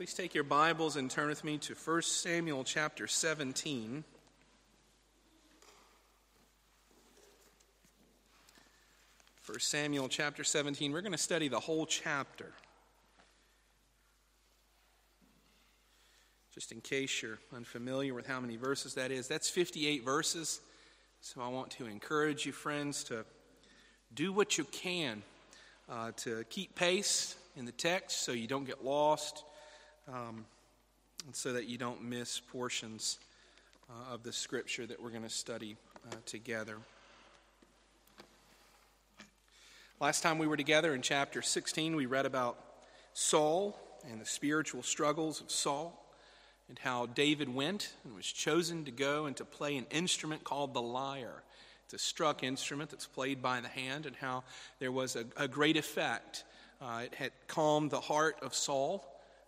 Please take your Bibles and turn with me to 1 Samuel chapter 17. First Samuel chapter 17. We're going to study the whole chapter. Just in case you're unfamiliar with how many verses that is, that's 58 verses. So I want to encourage you, friends, to do what you can uh, to keep pace in the text so you don't get lost um, so that you don't miss portions uh, of the scripture that we're going to study uh, together. Last time we were together in chapter 16, we read about Saul and the spiritual struggles of Saul and how David went and was chosen to go and to play an instrument called the lyre. It's a struck instrument that's played by the hand, and how there was a, a great effect. Uh, it had calmed the heart of Saul,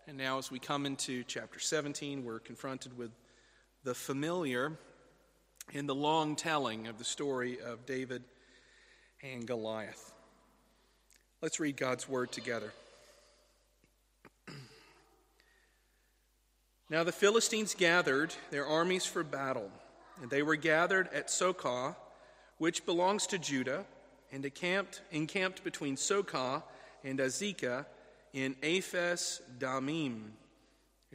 and now as we come into chapter 17, we're confronted with the familiar in the long telling of the story of David and Goliath. Let's read God's word together. Now the Philistines gathered their armies for battle, and they were gathered at Socoh, which belongs to Judah, and encamped, encamped between Socoh and Azekah in Ephes Dammim.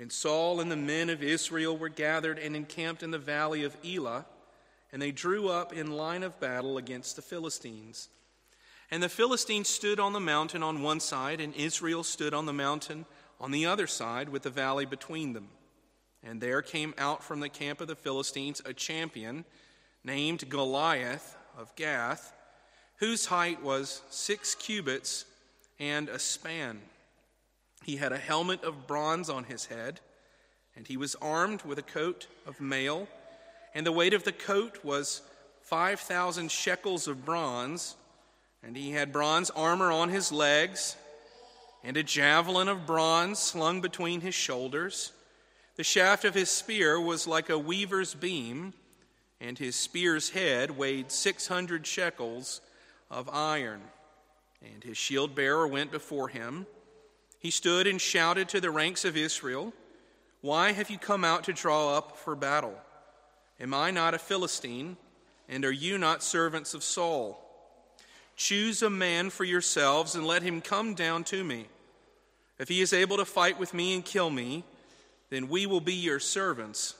And Saul and the men of Israel were gathered and encamped in the valley of Elah, and they drew up in line of battle against the Philistines. And the Philistines stood on the mountain on one side, and Israel stood on the mountain on the other side, with the valley between them. And there came out from the camp of the Philistines a champion named Goliath of Gath, whose height was six cubits and a span. He had a helmet of bronze on his head, and he was armed with a coat of mail, and the weight of the coat was 5,000 shekels of bronze, and he had bronze armor on his legs, and a javelin of bronze slung between his shoulders. The shaft of his spear was like a weaver's beam, and his spear's head weighed 600 shekels of iron. And his shield bearer went before him. He stood and shouted to the ranks of Israel, Why have you come out to draw up for battle? Am I not a Philistine, and are you not servants of Saul? Choose a man for yourselves and let him come down to me. If he is able to fight with me and kill me, then we will be your servants.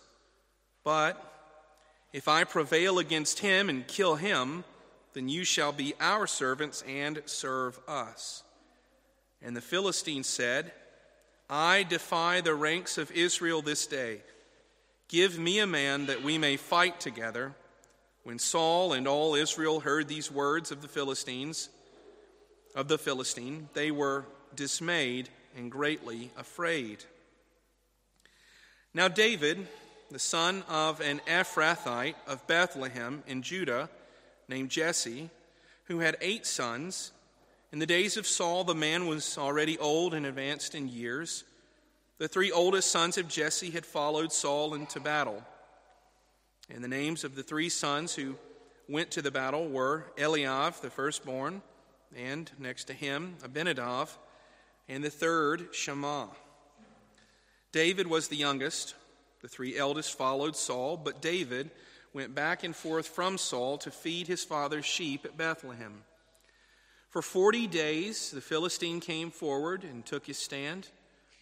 But if I prevail against him and kill him, then you shall be our servants and serve us. And the Philistine said, I defy the ranks of Israel this day. Give me a man that we may fight together. When Saul and all Israel heard these words of the Philistines, of the Philistine, they were dismayed and greatly afraid. Now, David, the son of an Ephrathite of Bethlehem in Judah, named Jesse, who had eight sons, in the days of Saul, the man was already old and advanced in years. The three oldest sons of Jesse had followed Saul into battle. And the names of the three sons who went to the battle were Eliab, the firstborn, and next to him, Abinadab, and the third, Shammah. David was the youngest. The three eldest followed Saul, but David went back and forth from Saul to feed his father's sheep at Bethlehem. For forty days the Philistine came forward and took his stand,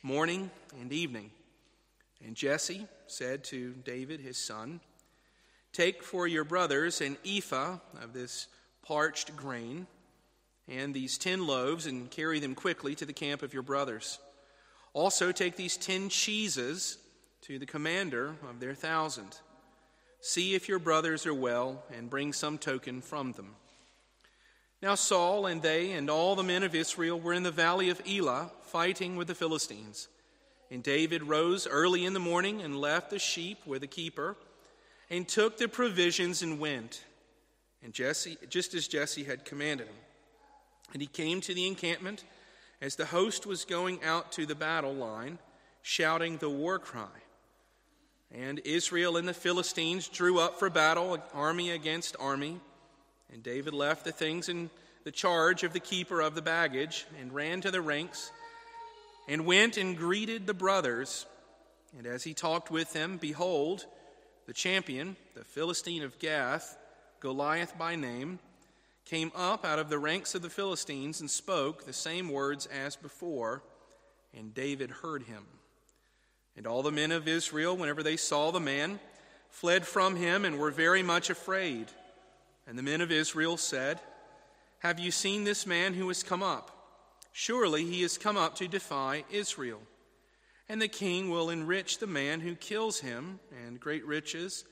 morning and evening. And Jesse said to David his son, Take for your brothers an ephah of this parched grain and these ten loaves, and carry them quickly to the camp of your brothers. Also, take these ten cheeses to the commander of their thousand. See if your brothers are well, and bring some token from them. Now, Saul and they and all the men of Israel were in the valley of Elah, fighting with the Philistines. And David rose early in the morning and left the sheep with the keeper, and took the provisions and went. And Jesse, just as Jesse had commanded him. And he came to the encampment as the host was going out to the battle line, shouting the war cry. And Israel and the Philistines drew up for battle, army against army. And David left the things in the charge of the keeper of the baggage and ran to the ranks and went and greeted the brothers. And as he talked with them, behold, the champion, the Philistine of Gath, Goliath by name, came up out of the ranks of the Philistines and spoke the same words as before, and David heard him. And all the men of Israel, whenever they saw the man, fled from him and were very much afraid. And the men of Israel said, Have you seen this man who has come up? Surely he has come up to defy Israel. And the king will enrich the man who kills him, and great riches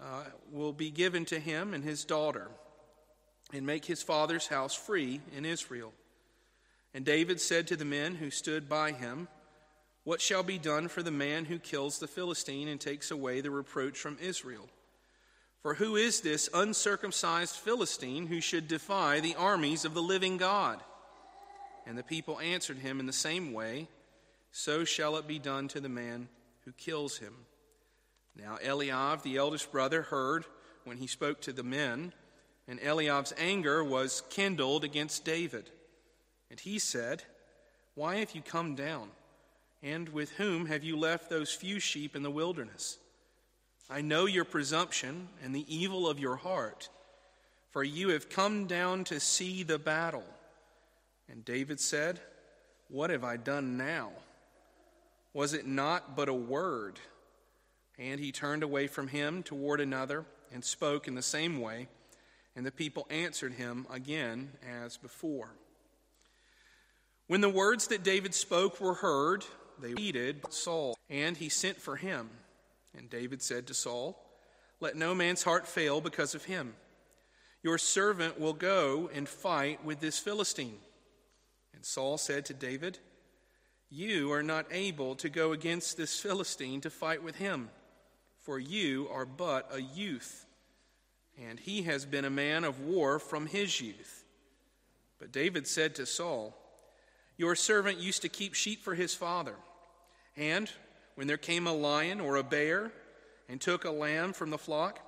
uh, will be given to him and his daughter, and make his father's house free in Israel. And David said to the men who stood by him, What shall be done for the man who kills the Philistine and takes away the reproach from Israel? For who is this uncircumcised Philistine who should defy the armies of the living God? And the people answered him in the same way so shall it be done to the man who kills him. Now Eliab, the eldest brother, heard when he spoke to the men, and Eliab's anger was kindled against David. And he said, Why have you come down? And with whom have you left those few sheep in the wilderness? I know your presumption and the evil of your heart, for you have come down to see the battle. And David said, What have I done now? Was it not but a word? And he turned away from him toward another and spoke in the same way, and the people answered him again as before. When the words that David spoke were heard, they heeded Saul, and he sent for him. And David said to Saul, Let no man's heart fail because of him. Your servant will go and fight with this Philistine. And Saul said to David, you are not able to go against this Philistine to fight with him, for you are but a youth, and he has been a man of war from his youth. But David said to Saul, Your servant used to keep sheep for his father, and when there came a lion or a bear and took a lamb from the flock,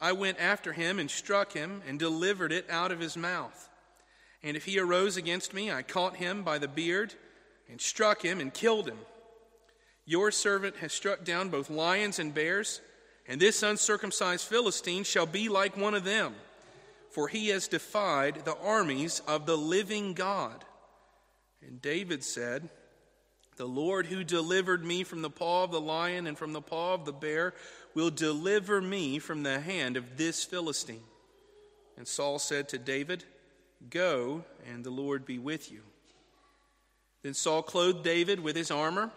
I went after him and struck him and delivered it out of his mouth. And if he arose against me, I caught him by the beard and struck him and killed him. Your servant has struck down both lions and bears, and this uncircumcised Philistine shall be like one of them, for he has defied the armies of the living God. And David said, The Lord who delivered me from the paw of the lion and from the paw of the bear will deliver me from the hand of this Philistine. And Saul said to David, Go, and the Lord be with you. Then Saul clothed David with his armor.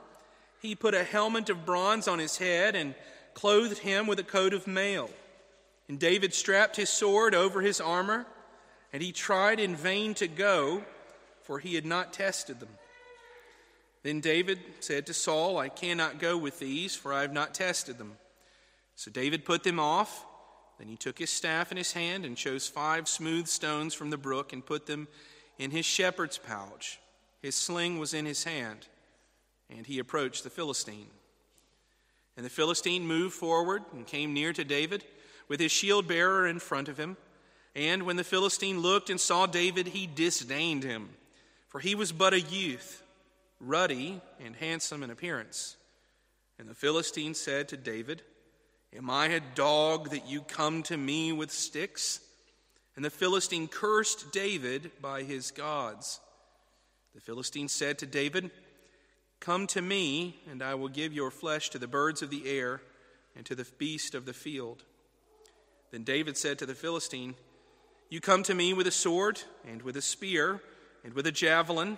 He put a helmet of bronze on his head and clothed him with a coat of mail. And David strapped his sword over his armor, and he tried in vain to go, for he had not tested them. Then David said to Saul, I cannot go with these, for I have not tested them. So David put them off. Then he took his staff in his hand and chose five smooth stones from the brook and put them in his shepherd's pouch. His sling was in his hand, and he approached the Philistine. And the Philistine moved forward and came near to David with his shield bearer in front of him. And when the Philistine looked and saw David, he disdained him, for he was but a youth, ruddy and handsome in appearance. And the Philistine said to David, Am I a dog that you come to me with sticks? And the Philistine cursed David by his gods. The Philistine said to David, Come to me, and I will give your flesh to the birds of the air and to the beast of the field. Then David said to the Philistine, You come to me with a sword, and with a spear, and with a javelin,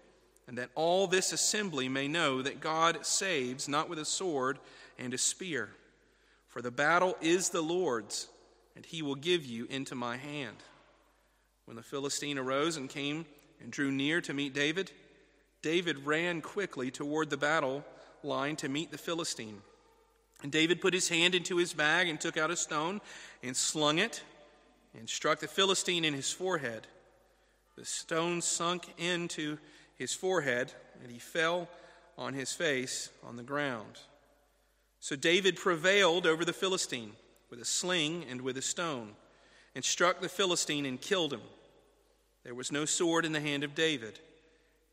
and that all this assembly may know that God saves not with a sword and a spear. For the battle is the Lord's, and he will give you into my hand. When the Philistine arose and came and drew near to meet David, David ran quickly toward the battle line to meet the Philistine. And David put his hand into his bag and took out a stone and slung it and struck the Philistine in his forehead. The stone sunk into his forehead, and he fell on his face on the ground. So David prevailed over the Philistine with a sling and with a stone, and struck the Philistine and killed him. There was no sword in the hand of David.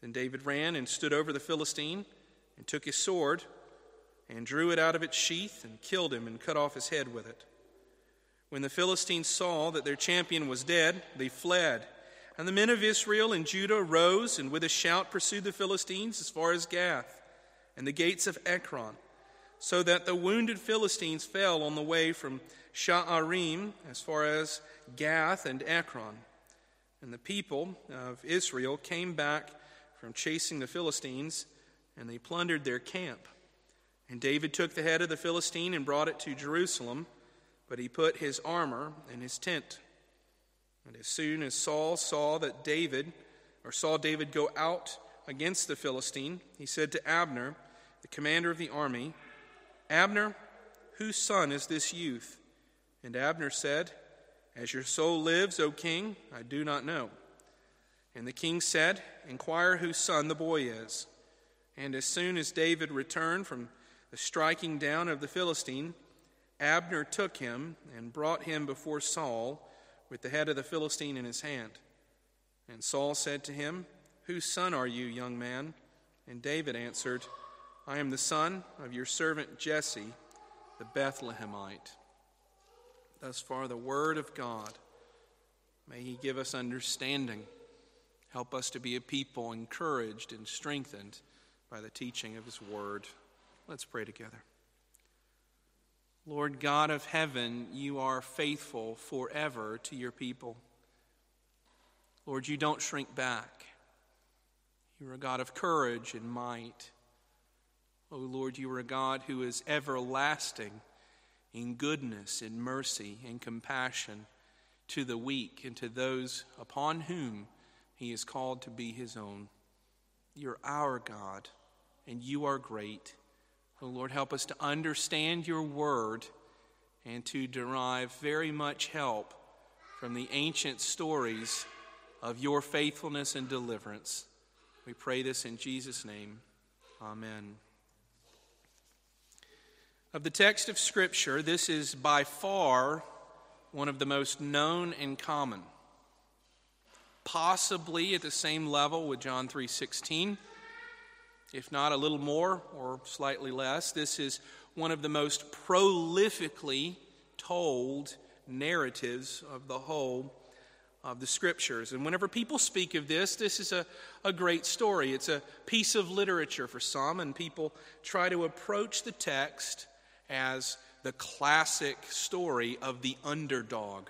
Then David ran and stood over the Philistine, and took his sword, and drew it out of its sheath, and killed him, and cut off his head with it. When the Philistines saw that their champion was dead, they fled. And the men of Israel and Judah rose and with a shout pursued the Philistines as far as Gath and the gates of Ekron so that the wounded Philistines fell on the way from Sha'arim as far as Gath and Ekron. And the people of Israel came back from chasing the Philistines, and they plundered their camp. And David took the head of the Philistine and brought it to Jerusalem, but he put his armor in his tent. And as soon as Saul saw that David, or saw David go out against the Philistine, he said to Abner, the commander of the army, Abner, whose son is this youth? And Abner said, As your soul lives, O king, I do not know. And the king said, Inquire whose son the boy is. And as soon as David returned from the striking down of the Philistine, Abner took him and brought him before Saul with the head of the Philistine in his hand. And Saul said to him, Whose son are you, young man? And David answered, I am the son of your servant Jesse, the Bethlehemite. Thus far, the word of God. May he give us understanding. Help us to be a people encouraged and strengthened by the teaching of his word. Let's pray together. Lord God of heaven, you are faithful forever to your people. Lord, you don't shrink back. You're a God of courage and might. O oh Lord, you are a God who is everlasting in goodness, in mercy, in compassion to the weak and to those upon whom he is called to be his own. You're our God, and you are great. Oh Lord, help us to understand your word and to derive very much help from the ancient stories of your faithfulness and deliverance. We pray this in Jesus' name. Amen. Of the text of Scripture, this is by far one of the most known and common. Possibly at the same level with John 3:16, if not a little more or slightly less. This is one of the most prolifically told narratives of the whole of the scriptures. And whenever people speak of this, this is a, a great story. It's a piece of literature for some, and people try to approach the text as the classic story of the underdog,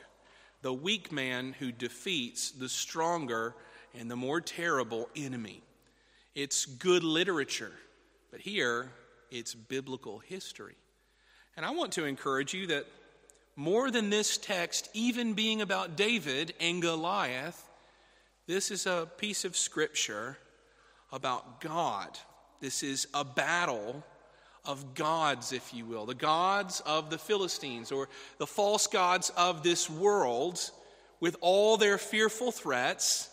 the weak man who defeats the stronger and the more terrible enemy. It's good literature, but here it's biblical history. And I want to encourage you that more than this text, even being about David and Goliath, this is a piece of scripture about God. This is a battle of gods, if you will, the gods of the Philistines or the false gods of this world with all their fearful threats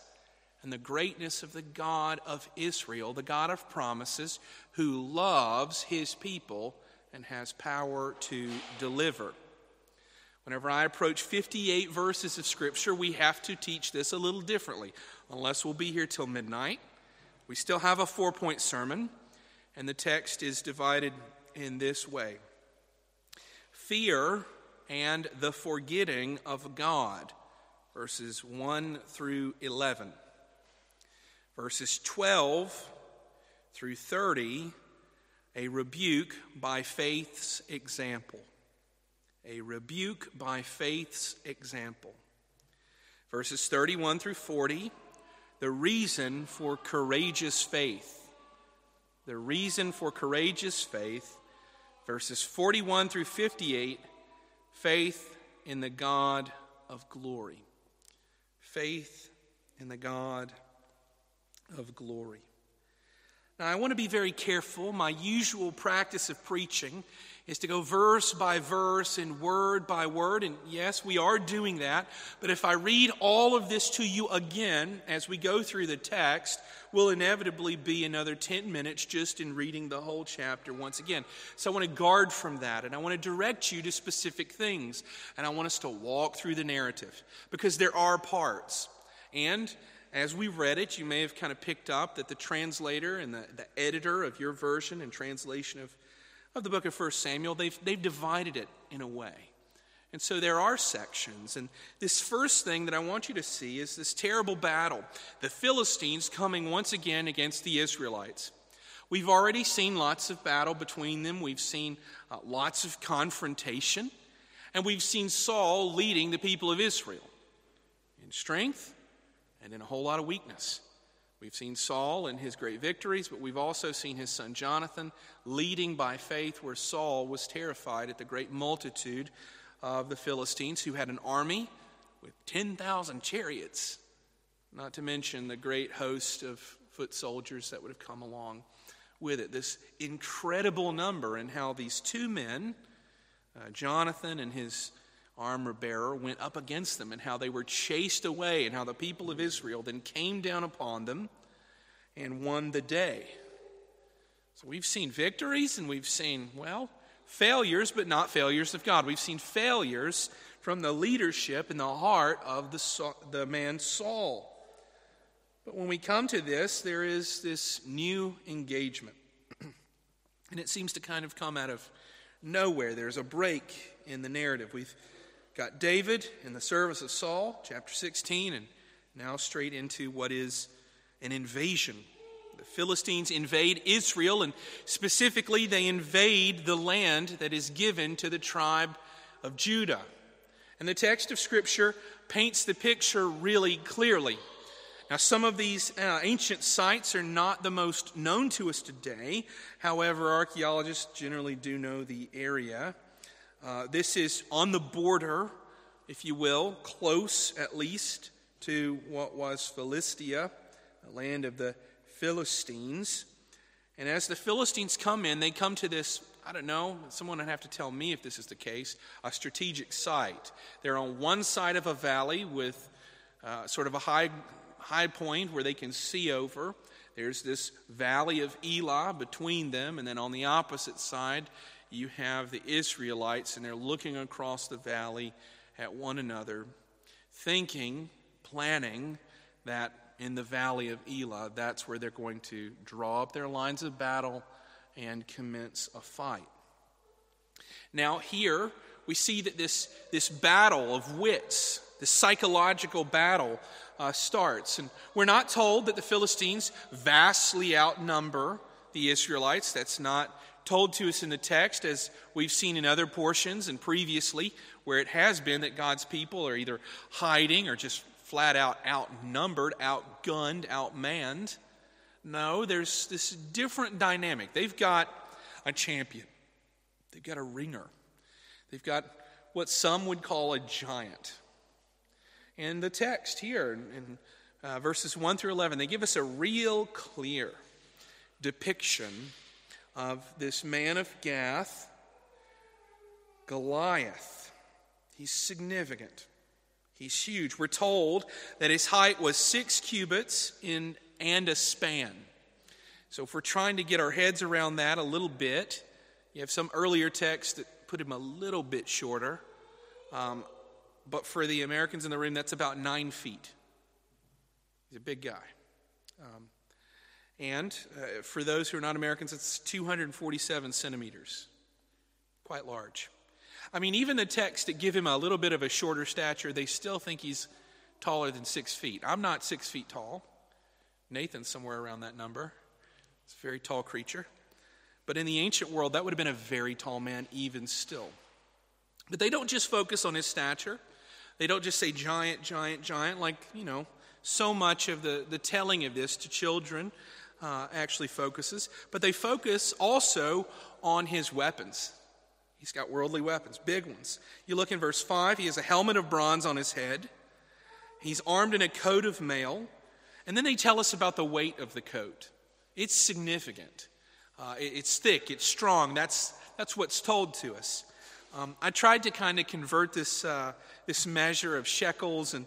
and the greatness of the God of Israel, the God of promises, who loves his people and has power to deliver. Whenever I approach 58 verses of Scripture, we have to teach this a little differently, unless we'll be here till midnight. We still have a four point sermon. And the text is divided in this way Fear and the forgetting of God, verses 1 through 11. Verses 12 through 30, a rebuke by faith's example. A rebuke by faith's example. Verses 31 through 40, the reason for courageous faith the reason for courageous faith, verses 41 through 58 faith in the God of glory. Faith in the God of glory. Now, I want to be very careful. My usual practice of preaching is to go verse by verse and word by word. And yes, we are doing that. But if I read all of this to you again as we go through the text, will inevitably be another 10 minutes just in reading the whole chapter once again. So I want to guard from that and I want to direct you to specific things. And I want us to walk through the narrative because there are parts. And as we read it, you may have kind of picked up that the translator and the, the editor of your version and translation of of the book of 1 Samuel, they've, they've divided it in a way. And so there are sections. And this first thing that I want you to see is this terrible battle the Philistines coming once again against the Israelites. We've already seen lots of battle between them, we've seen uh, lots of confrontation, and we've seen Saul leading the people of Israel in strength and in a whole lot of weakness. We've seen Saul and his great victories, but we've also seen his son Jonathan leading by faith where Saul was terrified at the great multitude of the Philistines who had an army with 10,000 chariots, not to mention the great host of foot soldiers that would have come along with it. This incredible number, and how these two men, uh, Jonathan and his armor bearer went up against them and how they were chased away and how the people of Israel then came down upon them and won the day. So we've seen victories and we've seen, well, failures, but not failures of God. We've seen failures from the leadership in the heart of the, the man Saul. But when we come to this, there is this new engagement. and it seems to kind of come out of nowhere. There's a break in the narrative. We've Got David in the service of Saul, chapter 16, and now straight into what is an invasion. The Philistines invade Israel, and specifically, they invade the land that is given to the tribe of Judah. And the text of Scripture paints the picture really clearly. Now, some of these uh, ancient sites are not the most known to us today. However, archaeologists generally do know the area. Uh, this is on the border, if you will, close at least to what was Philistia, the land of the Philistines. And as the Philistines come in, they come to this, I don't know, someone would have to tell me if this is the case, a strategic site. They're on one side of a valley with uh, sort of a high, high point where they can see over. There's this valley of Elah between them, and then on the opposite side, you have the Israelites, and they're looking across the valley at one another, thinking, planning that in the valley of Elah, that's where they're going to draw up their lines of battle and commence a fight. Now, here we see that this, this battle of wits, this psychological battle, uh, starts. And we're not told that the Philistines vastly outnumber the Israelites. That's not told to us in the text, as we've seen in other portions and previously, where it has been that God's people are either hiding or just flat out outnumbered, outgunned, outmanned. No, there's this different dynamic. They've got a champion, they've got a ringer, they've got what some would call a giant. And the text here in uh, verses 1 through 11, they give us a real clear depiction of this man of Gath, Goliath. He's significant. He's huge. We're told that his height was six cubits in, and a span. So, if we're trying to get our heads around that a little bit, you have some earlier texts that put him a little bit shorter. Um, but for the Americans in the room, that's about nine feet. He's a big guy. Um, and uh, for those who are not Americans, it's 247 centimeters. Quite large. I mean, even the texts that give him a little bit of a shorter stature, they still think he's taller than six feet. I'm not six feet tall. Nathan's somewhere around that number. It's a very tall creature. But in the ancient world, that would have been a very tall man, even still. But they don't just focus on his stature. They don't just say giant, giant, giant, like, you know, so much of the, the telling of this to children uh, actually focuses, but they focus also on his weapons. He's got worldly weapons, big ones. You look in verse 5, he has a helmet of bronze on his head, he's armed in a coat of mail, and then they tell us about the weight of the coat. It's significant. Uh, it's thick, it's strong. That's, That's what's told to us. Um, I tried to kind of convert this, uh, this measure of shekels, and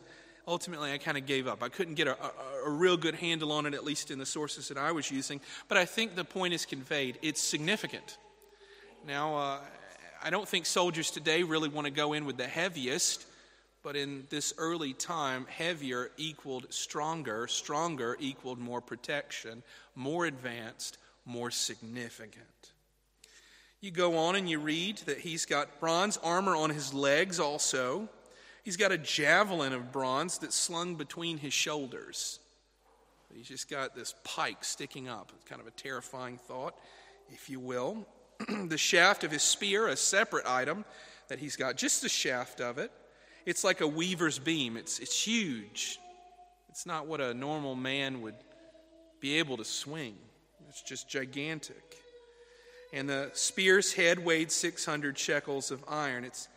ultimately I kind of gave up. I couldn't get a, a, a, real good handle on it, at least in the sources that I was using. But I think the point is conveyed. It's significant. Now, uh, I don't think soldiers today really want to go in with the heaviest, but in this early time, heavier equaled stronger, stronger equaled more protection, more advanced, more significant. You go on and you read that he's got bronze armor on his legs also. He's got a javelin of bronze that's slung between his shoulders. He's just got this pike sticking up. It's kind of a terrifying thought, if you will. the shaft of his spear, a separate item that he's got, just the shaft of it. It's like a weaver's beam, it's, it's huge. It's not what a normal man would be able to swing, it's just gigantic and the spear's head weighed 600 shekels of iron. It's,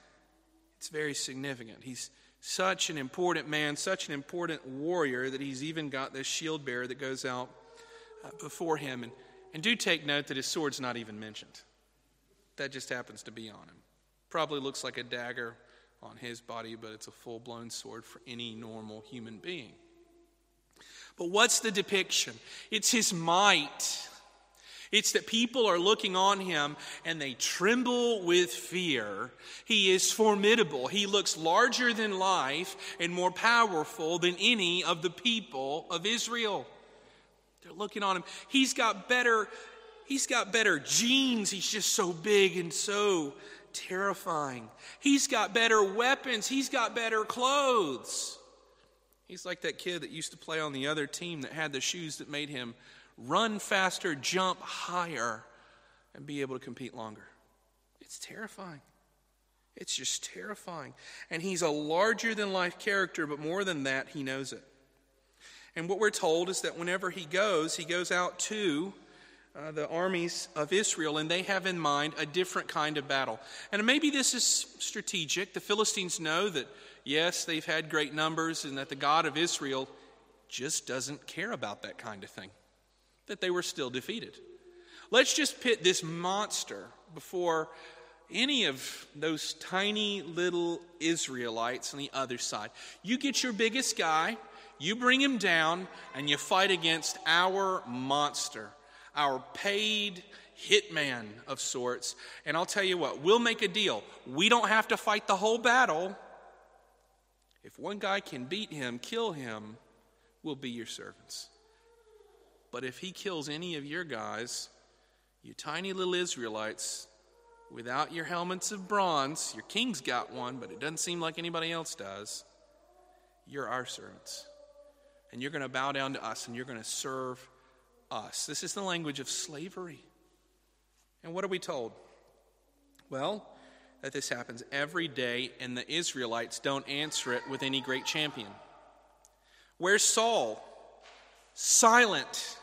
it's very significant. He's such an important man, such an important warrior that he's even got this shield bearer that goes out uh, before him. And, and do take note that his sword's not even mentioned. That just happens to be on him. Probably looks like a dagger on his body, but it's a full blown sword for any normal human being. But what's the depiction? It's his might. It's that people are looking on him and they tremble with fear. He is formidable. He looks larger than life and more powerful than any of the people of Israel. They're looking on him. He's got better he's got better genes. He's just so big and so terrifying. He's got better weapons. He's got better clothes. He's like that kid that used to play on the other team that had the shoes that made him run faster, jump higher, and be able to compete longer. It's terrifying. It's just terrifying. And he's a larger than life character, but more than that, he knows it. And what we're told is that whenever he goes, he goes out to uh, the armies of Israel, and they have in mind a different kind of battle. And maybe this is strategic. The Philistines know that, yes, they've had great numbers, and that the God of Israel just doesn't care about that kind of thing that they were still defeated. Let's just pit this monster before any of those tiny little Israelites on the other side. You get your biggest guy, you bring him down, and you fight against our monster, our paid hitman of sorts. And I'll tell you what, we'll make a deal. We don't have to fight the whole battle. If one guy can beat him, kill him, we'll be your servants. But if he kills any of your guys, you tiny little Israelites, without your helmets of bronze, your king's got one, but it doesn't seem like anybody else does, you're our servants. And you're going to bow down to us and you're going to serve us. This is the language of slavery. And what are we told? Well, that this happens every day, and the Israelites don't answer it with any great champion. Where's Saul? Silent.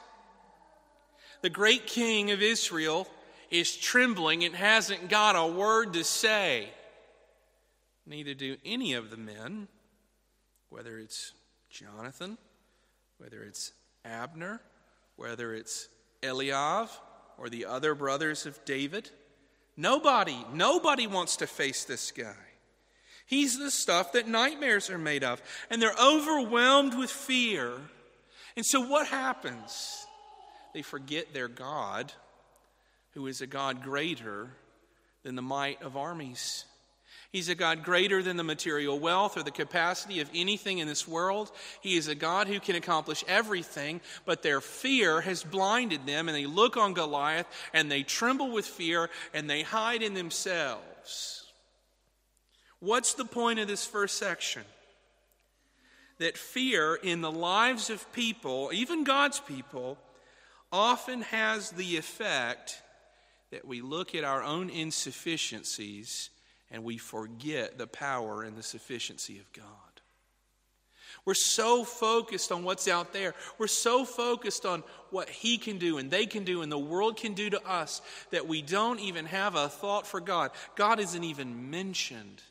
The great king of Israel is trembling and hasn't got a word to say. Neither do any of the men, whether it's Jonathan, whether it's Abner, whether it's Eliab, or the other brothers of David. Nobody, nobody wants to face this guy. He's the stuff that nightmares are made of, and they're overwhelmed with fear. And so, what happens? They forget their God, who is a God greater than the might of armies. He's a God greater than the material wealth or the capacity of anything in this world. He is a God who can accomplish everything, but their fear has blinded them, and they look on Goliath and they tremble with fear and they hide in themselves. What's the point of this first section? That fear in the lives of people, even God's people, often has the effect that we look at our own insufficiencies and we forget the power and the sufficiency of God. We're so focused on what's out there. We're so focused on what He can do and they can do and the world can do to us that we don't even have a thought for God. God isn't even mentioned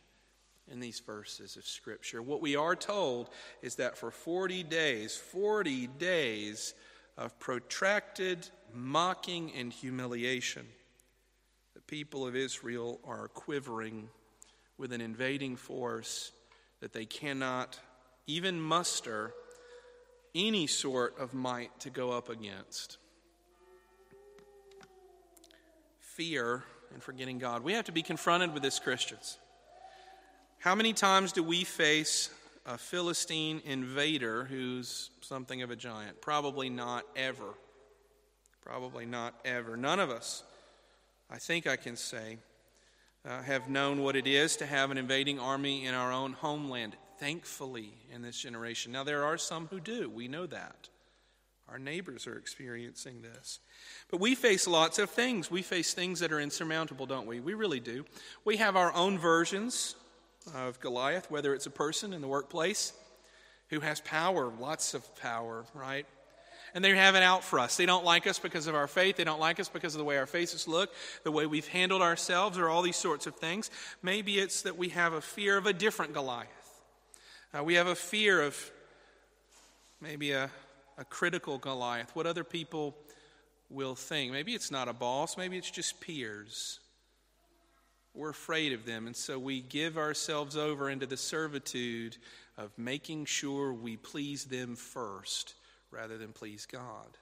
in these verses of Scripture. What we are told is that for 40 days, 40 days, of protracted mocking and humiliation. The people of Israel are quivering with an invading force that they cannot even muster any sort of might to go up against. Fear and forgetting God. We have to be confronted with this, Christians. How many times do we face a Philistine invader who's something of a giant? Probably not ever. Probably not ever. None of us, I think I can say, uh, have known what it is to have an invading army in our own homeland, thankfully, in this generation. Now, there are some who do. We know that. Our neighbors are experiencing this. But we face lots of things. We face things that are insurmountable, don't we? We really do. We have our own versions of Goliath, whether it's a person in the workplace who has power, lots of power, right? And they have it out for us. They don't like us because of our faith. They don't like us because of the way our faces look, the way we've handled ourselves, or all these sorts of things. Maybe it's that we have a fear of a different Goliath. Uh, we have a fear of maybe a, a critical Goliath, what other people will think. Maybe it's not a boss, maybe it's just peers. We're afraid of them, and so we give ourselves over into the servitude of making sure we please them first rather than please God.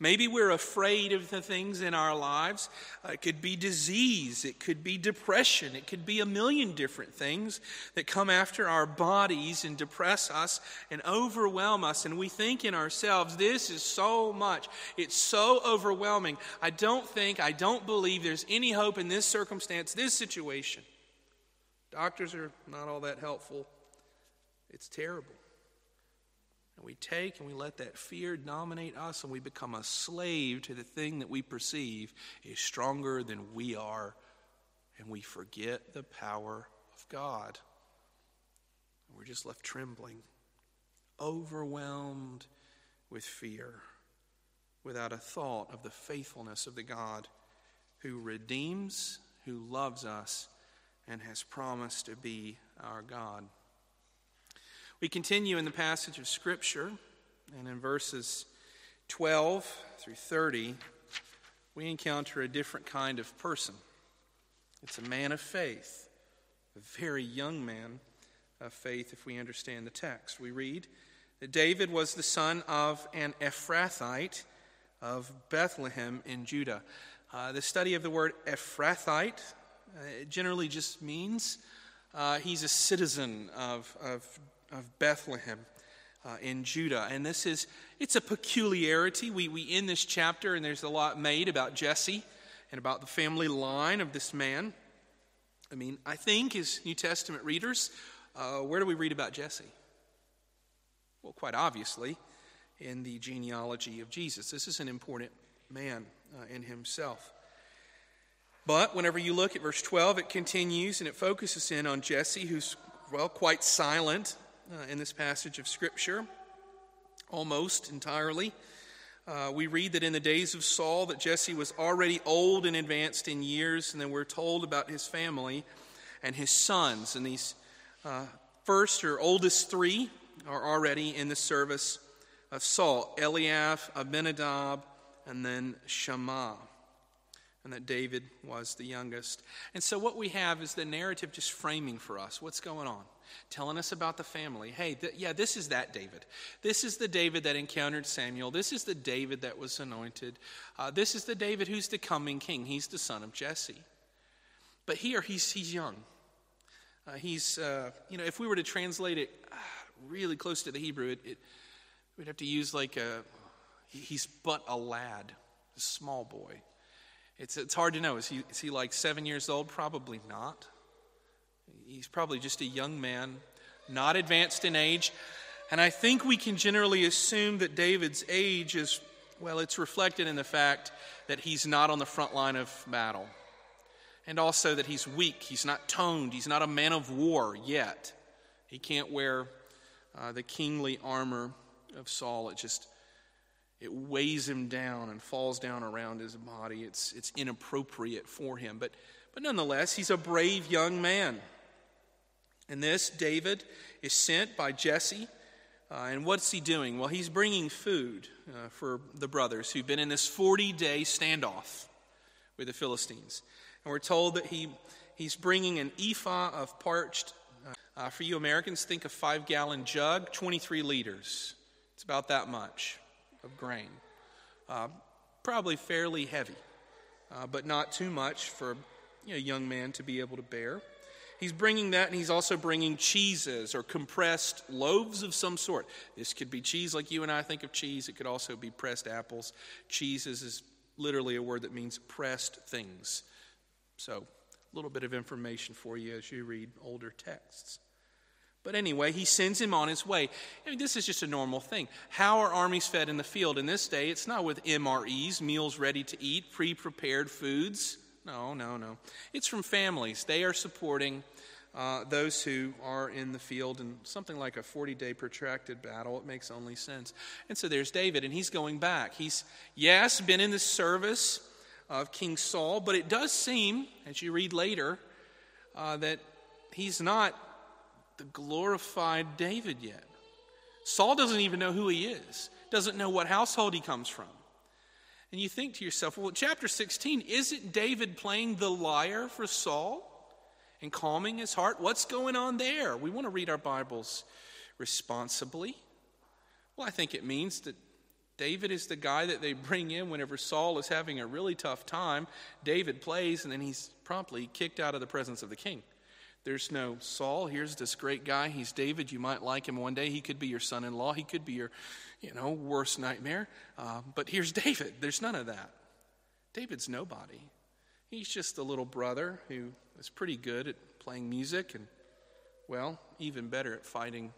Maybe we're afraid of the things in our lives. Uh, it could be disease, it could be depression, it could be a million different things that come after our bodies and depress us and overwhelm us. And we think in ourselves, this is so much. It's so overwhelming. I don't think, I don't believe there's any hope in this circumstance, this situation. Doctors are not all that helpful. It's terrible. We take and we let that fear dominate us, and we become a slave to the thing that we perceive is stronger than we are, and we forget the power of God. We're just left trembling, overwhelmed with fear, without a thought of the faithfulness of the God who redeems, who loves us, and has promised to be our God. We continue in the passage of Scripture, and in verses 12 through 30, we encounter a different kind of person. It's a man of faith, a very young man of faith, if we understand the text. We read that David was the son of an Ephrathite of Bethlehem in Judah. Uh, the study of the word Ephrathite uh, generally just means uh, he's a citizen of, of of Bethlehem uh, in Judah. And this is, it's a peculiarity. We, we end this chapter, and there's a lot made about Jesse and about the family line of this man. I mean, I think as New Testament readers, uh, where do we read about Jesse? Well, quite obviously, in the genealogy of Jesus. This is an important man uh, in himself. But whenever you look at verse 12, it continues and it focuses in on Jesse, who's, well, quite silent uh, in this passage of Scripture, almost entirely. Uh, we read that in the days of Saul that Jesse was already old and advanced in years, and then we're told about his family and his sons. And these uh, first or oldest three are already in the service of Saul Eliab, Abinadab, and then Shammah and that David was the youngest. And so, what we have is the narrative just framing for us what's going on, telling us about the family. Hey, th- yeah, this is that David. This is the David that encountered Samuel. This is the David that was anointed. Uh, this is the David who's the coming king. He's the son of Jesse. But here, he's, he's young. Uh, he's, uh, you know, if we were to translate it uh, really close to the Hebrew, it, it, we'd have to use like a, he's but a lad, a small boy. It's, it's hard to know. Is he, is he like seven years old? Probably not. He's probably just a young man, not advanced in age. And I think we can generally assume that David's age is, well, it's reflected in the fact that he's not on the front line of battle. And also that he's weak. He's not toned. He's not a man of war yet. He can't wear uh, the kingly armor of Saul. It just it weighs him down and falls down around his body. It's, it's inappropriate for him. But, but nonetheless, he's a brave young man. And this, David, is sent by Jesse. Uh, and what's he doing? Well, he's bringing food uh, for the brothers who've been in this 40 day standoff with the Philistines. And we're told that he, he's bringing an ephah of parched, uh, uh, for you Americans, think a five gallon jug, 23 liters. It's about that much of grain. Uh, probably fairly heavy, uh, but not too much for a young man to be able to bear. He's bringing that, and he's also bringing cheeses or compressed loaves of some sort. This could be cheese like you and I think of cheese. It could also be pressed apples. Cheeses is literally a word that means pressed things. So, a little bit of information for you as you read older texts. But anyway, he sends him on his way. I mean, this is just a normal thing. How are armies fed in the field? In this day, it's not with MREs, meals ready to eat, pre prepared foods. No, no, no. It's from families. They are supporting uh, those who are in the field in something like a 40 day protracted battle. It makes only sense. And so there's David, and he's going back. He's, yes, been in the service of King Saul, but it does seem, as you read later, uh, that he's not the glorified David yet. Saul doesn't even know who he is, doesn't know what household he comes from. And you think to yourself, well, chapter 16, isn't David playing the lyre for Saul and calming his heart? What's going on there? We want to read our Bibles responsibly. Well, I think it means that David is the guy that they bring in whenever Saul is having a really tough time. David plays, and then he's promptly kicked out of the presence of the king. There's no Saul, here's this great guy. He's David. You might like him one day. He could be your son in law. He could be your you know, worst nightmare. Uh, but here's David. There's none of that. David's nobody. He's just a little brother who is pretty good at playing music and, well, even better at fighting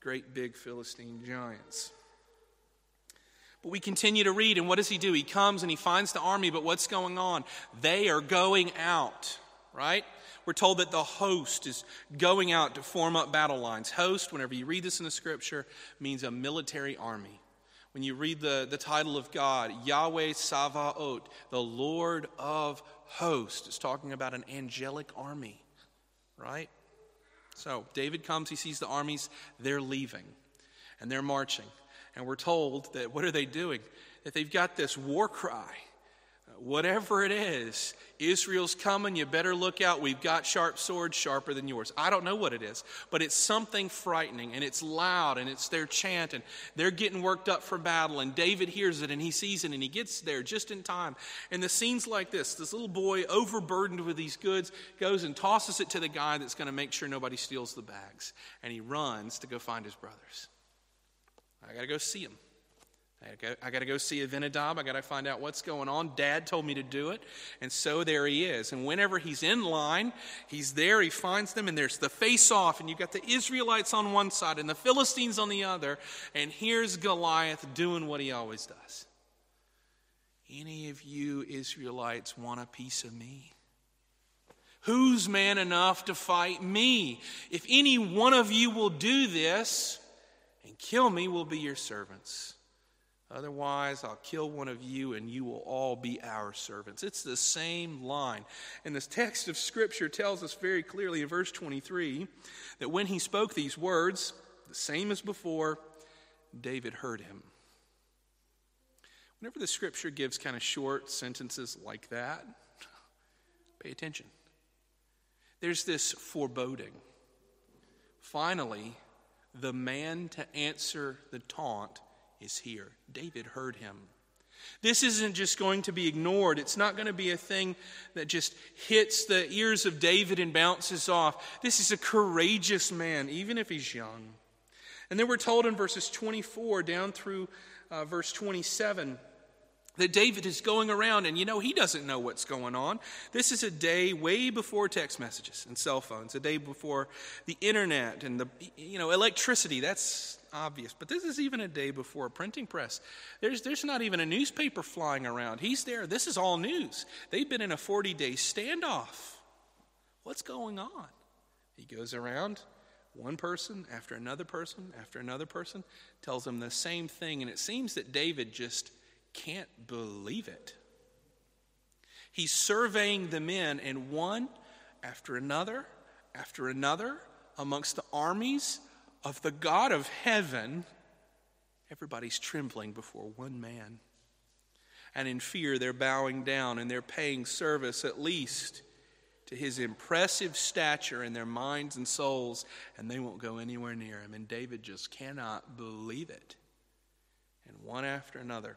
great big Philistine giants. But we continue to read, and what does he do? He comes and he finds the army, but what's going on? They are going out, right? We're told that the host is going out to form up battle lines. Host, whenever you read this in the scripture, means a military army. When you read the, the title of God, Yahweh Savaot, the Lord of hosts, it's talking about an angelic army, right? So David comes, he sees the armies, they're leaving, and they're marching. And we're told that what are they doing? That they've got this war cry whatever it is, Israel's coming, you better look out. We've got sharp swords sharper than yours. I don't know what it is, but it's something frightening and it's loud and it's their chant and they're getting worked up for battle. And David hears it and he sees it and he gets there just in time. And the scene's like this this little boy, overburdened with these goods, goes and tosses it to the guy that's going to make sure nobody steals the bags. And he runs to go find his brothers. I got to go see him. I got to go see Avinadab. I got to find out what's going on. Dad told me to do it. And so there he is. And whenever he's in line, he's there, he finds them, and there's the face off, and you've got the Israelites on one side and the Philistines on the other. And here's Goliath doing what he always does. Any of you Israelites want a piece of me? Who's man enough to fight me? If any one of you will do this and kill me, we'll be your servants. Otherwise, I'll kill one of you and you will all be our servants. It's the same line. And this text of Scripture tells us very clearly in verse 23 that when he spoke these words, the same as before, David heard him. Whenever the Scripture gives kind of short sentences like that, pay attention. There's this foreboding. Finally, the man to answer the taunt is here. David heard him. This isn't just going to be ignored. It's not going to be a thing that just hits the ears of David and bounces off. This is a courageous man, even if he's young. And then we're told in verses 24 down through uh, verse 27 that David is going around and you know he doesn't know what's going on. This is a day way before text messages and cell phones, a day before the internet and the you know electricity. That's obvious. But this is even a day before a printing press. There's, there's not even a newspaper flying around. He's there. This is all news. They've been in a 40 day standoff. What's going on? He goes around, one person after another person after another person tells them the same thing. And it seems that David just can't believe it. He's surveying the men, and one after another after another amongst the armies of the God of heaven, everybody's trembling before one man. and in fear they're bowing down and they're paying service at least to his impressive stature in their minds and souls, and they won't go anywhere near him. And David just cannot believe it. And one after another,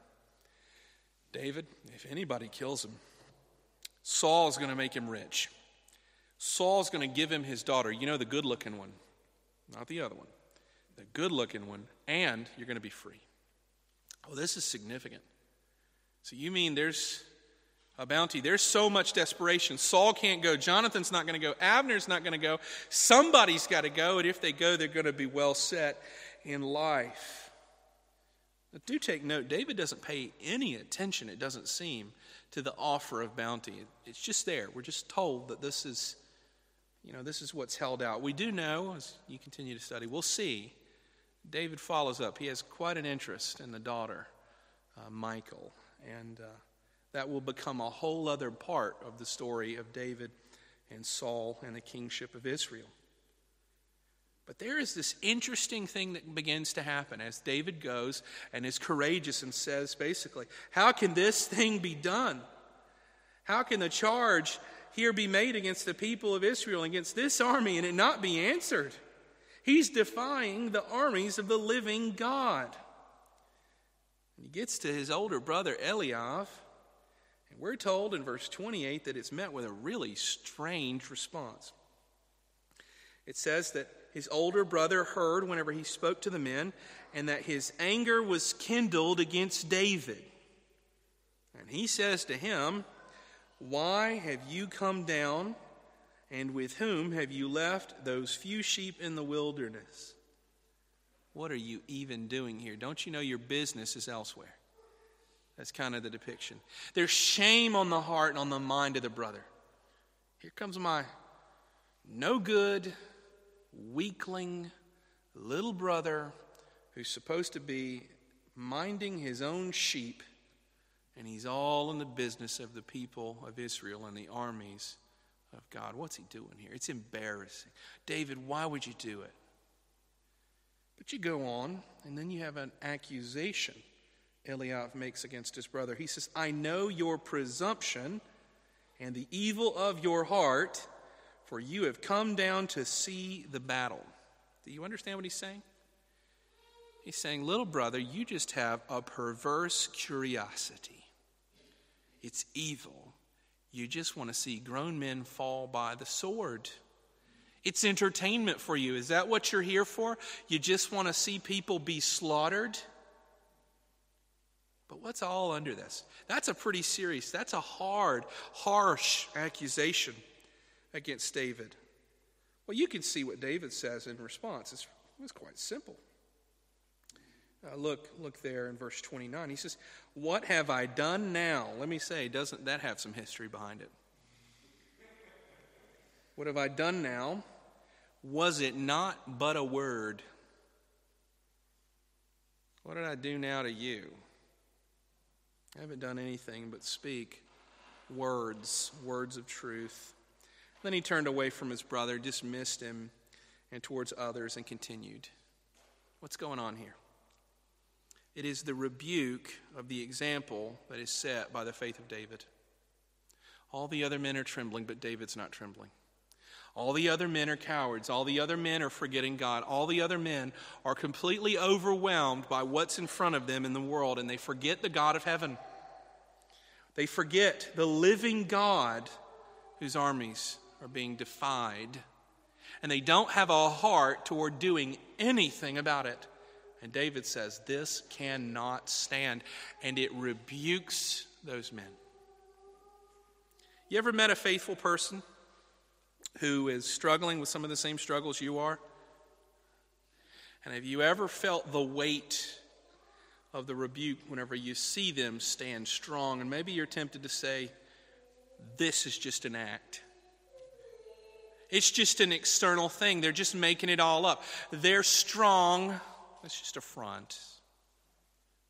David, if anybody kills him, Saul's going to make him rich. Saul's going to give him his daughter. You know, the good looking one, not the other one. The good looking one, and you're going to be free. Oh, this is significant. So, you mean there's a bounty. There's so much desperation. Saul can't go. Jonathan's not going to go. Abner's not going to go. Somebody's got to go, and if they go, they're going to be well set in life. But do take note, David doesn't pay any attention, it doesn't seem, to the offer of bounty. It's just there. We're just told that this is, you know, this is what's held out. We do know, as you continue to study, we'll see. David follows up. He has quite an interest in the daughter, uh, Michal. And. Uh, that will become a whole other part of the story of David and Saul and the kingship of Israel. But there is this interesting thing that begins to happen as David goes and is courageous and says, basically, How can this thing be done? How can the charge here be made against the people of Israel, against this army, and it not be answered? He's defying the armies of the living God. And he gets to his older brother Eliab, and we're told in verse 28 that it's met with a really strange response. It says that his older brother heard whenever he spoke to the men, and that his anger was kindled against David. And he says to him, Why have you come down, and with whom have you left those few sheep in the wilderness? What are you even doing here? Don't you know your business is elsewhere? That's kind of the depiction. There's shame on the heart and on the mind of the brother. Here comes my no good, weakling little brother who's supposed to be minding his own sheep, and he's all in the business of the people of Israel and the armies of God. What's he doing here? It's embarrassing. David, why would you do it? But you go on, and then you have an accusation Eliab makes against his brother. He says, I know your presumption and the evil of your heart, for you have come down to see the battle. Do you understand what he's saying? He's saying, Little brother, you just have a perverse curiosity. It's evil. You just want to see grown men fall by the sword. It's entertainment for you. Is that what you're here for? You just want to see people be slaughtered? But what's all under this? That's a pretty serious, that's a hard, harsh accusation against David. Well, you can see what David says in response. It's, it's quite simple. Uh, look, look there in verse 29. He says, What have I done now? Let me say, doesn't that have some history behind it? What have I done now? Was it not but a word? What did I do now to you? I haven't done anything but speak words, words of truth. Then he turned away from his brother, dismissed him, and towards others, and continued. What's going on here? It is the rebuke of the example that is set by the faith of David. All the other men are trembling, but David's not trembling. All the other men are cowards. All the other men are forgetting God. All the other men are completely overwhelmed by what's in front of them in the world, and they forget the God of heaven. They forget the living God whose armies are being defied. And they don't have a heart toward doing anything about it. And David says, This cannot stand. And it rebukes those men. You ever met a faithful person? who is struggling with some of the same struggles you are? And have you ever felt the weight of the rebuke whenever you see them stand strong? And maybe you're tempted to say, This is just an act. It's just an external thing. They're just making it all up. They're strong. That's just a front.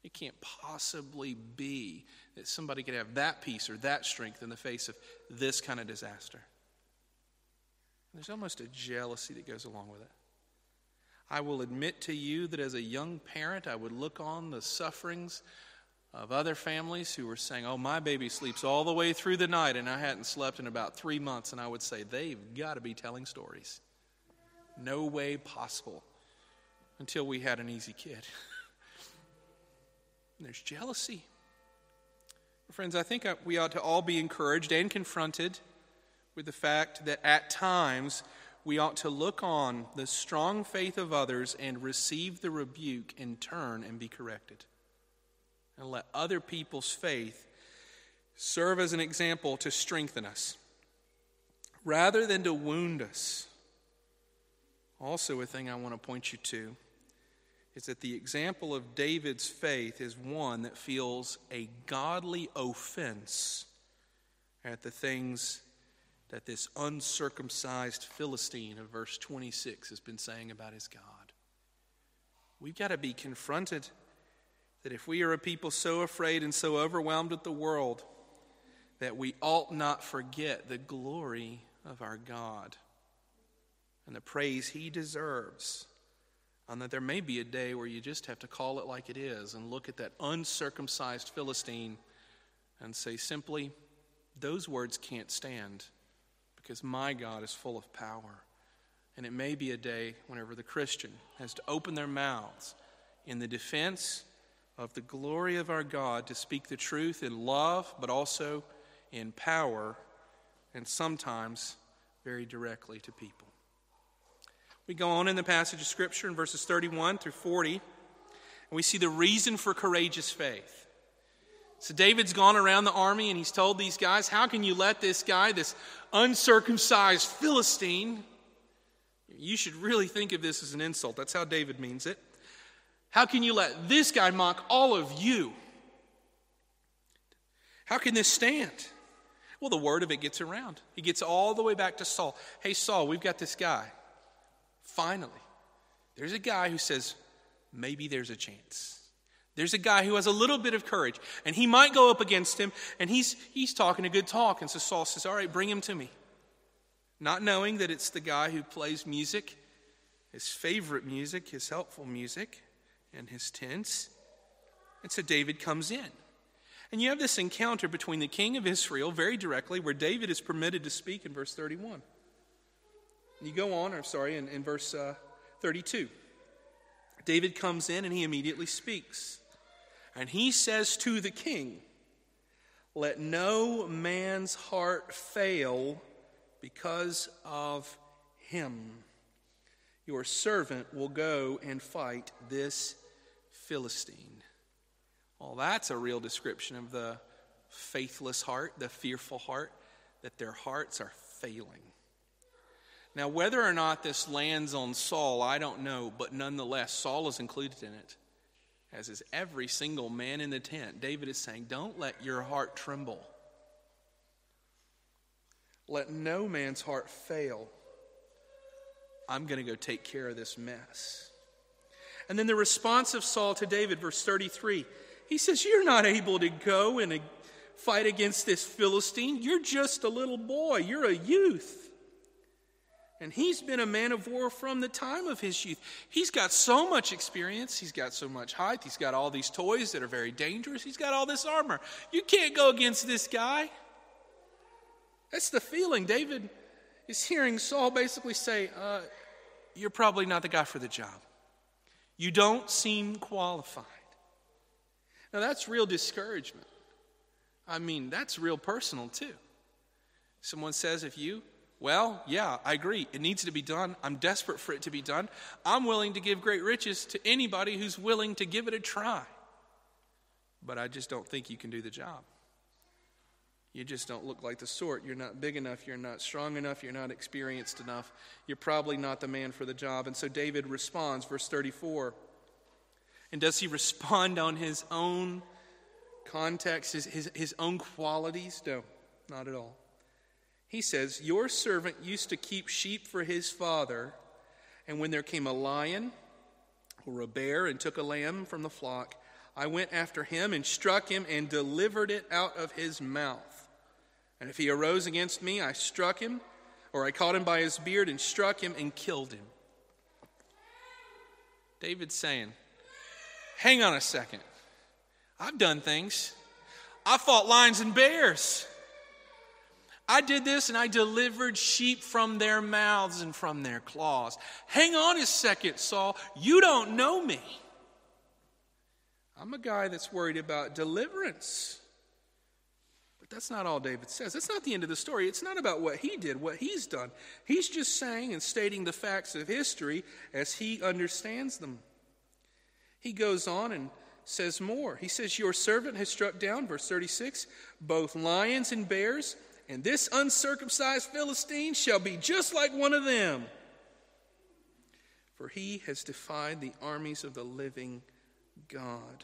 It can't possibly be that somebody could have that peace or that strength in the face of this kind of disaster. There's almost a jealousy that goes along with it. I will admit to you that as a young parent, I would look on the sufferings of other families who were saying, Oh, my baby sleeps all the way through the night, and I hadn't slept in about three months. And I would say, They've got to be telling stories. No way possible until we had an easy kid. there's jealousy. Friends, I think uh, we ought to all be encouraged and confronted with the fact that at times we ought to look on the strong faith of others and receive the rebuke in turn and be corrected. And let other people's faith serve as an example to strengthen us rather than to wound us. Also, a thing I want to point you to is that the example of David's faith is one that feels a godly offense at the things that this uncircumcised Philistine of verse 26 has been saying about his God. We've got to be confronted that if we are a people so afraid and so overwhelmed with the world, that we ought not forget the glory of our God and the praise he deserves. And that there may be a day where you just have to call it like it is and look at that uncircumcised Philistine and say simply, those words can't stand because my God is full of power. And it may be a day whenever the Christian has to open their mouths in the defense of the glory of our God to speak the truth in love, but also in power, and sometimes very directly to people. We go on in the passage of Scripture in verses 31 through 40, and we see the reason for courageous faith. So David's gone around the army and he's told these guys, How can you let this guy, this uncircumcised Philistine, you should really think of this as an insult. That's how David means it. How can you let this guy mock all of you? How can this stand? Well, the word of it gets around. He gets all the way back to Saul. Hey, Saul, we've got this guy. Finally, there's a guy who says, maybe there's a chance. There's a guy who has a little bit of courage, and he might go up against him, and he's, he's talking a good talk. And so Saul says, All right, bring him to me. Not knowing that it's the guy who plays music, his favorite music, his helpful music, and his tents. And so David comes in. And you have this encounter between the king of Israel very directly, where David is permitted to speak in verse 31. You go on, I'm sorry, in, in verse uh, 32. David comes in and he immediately speaks. And he says to the king, Let no man's heart fail because of him. Your servant will go and fight this Philistine. Well, that's a real description of the faithless heart, the fearful heart, that their hearts are failing. Now, whether or not this lands on Saul, I don't know, but nonetheless, Saul is included in it as is every single man in the tent. David is saying, Don't let your heart tremble. Let no man's heart fail. I'm going to go take care of this mess. And then the response of Saul to David, verse 33, he says, You're not able to go and fight against this Philistine. You're just a little boy, you're a youth. And he's been a man of war from the time of his youth. He's got so much experience. He's got so much height. He's got all these toys that are very dangerous. He's got all this armor. You can't go against this guy. That's the feeling. David is hearing Saul basically say, uh, You're probably not the guy for the job. You don't seem qualified. Now, that's real discouragement. I mean, that's real personal, too. Someone says, If you well, yeah, I agree. It needs to be done. I'm desperate for it to be done. I'm willing to give great riches to anybody who's willing to give it a try. But I just don't think you can do the job. You just don't look like the sort. You're not big enough. You're not strong enough. You're not experienced enough. You're probably not the man for the job. And so David responds, verse 34. And does he respond on his own context, his, his, his own qualities? No, not at all. He says, Your servant used to keep sheep for his father, and when there came a lion or a bear and took a lamb from the flock, I went after him and struck him and delivered it out of his mouth. And if he arose against me, I struck him, or I caught him by his beard and struck him and killed him. David's saying, Hang on a second. I've done things. I fought lions and bears. I did this and I delivered sheep from their mouths and from their claws. Hang on a second, Saul. You don't know me. I'm a guy that's worried about deliverance. But that's not all David says. That's not the end of the story. It's not about what he did, what he's done. He's just saying and stating the facts of history as he understands them. He goes on and says more. He says, Your servant has struck down, verse 36, both lions and bears and this uncircumcised Philistine shall be just like one of them. For he has defied the armies of the living God.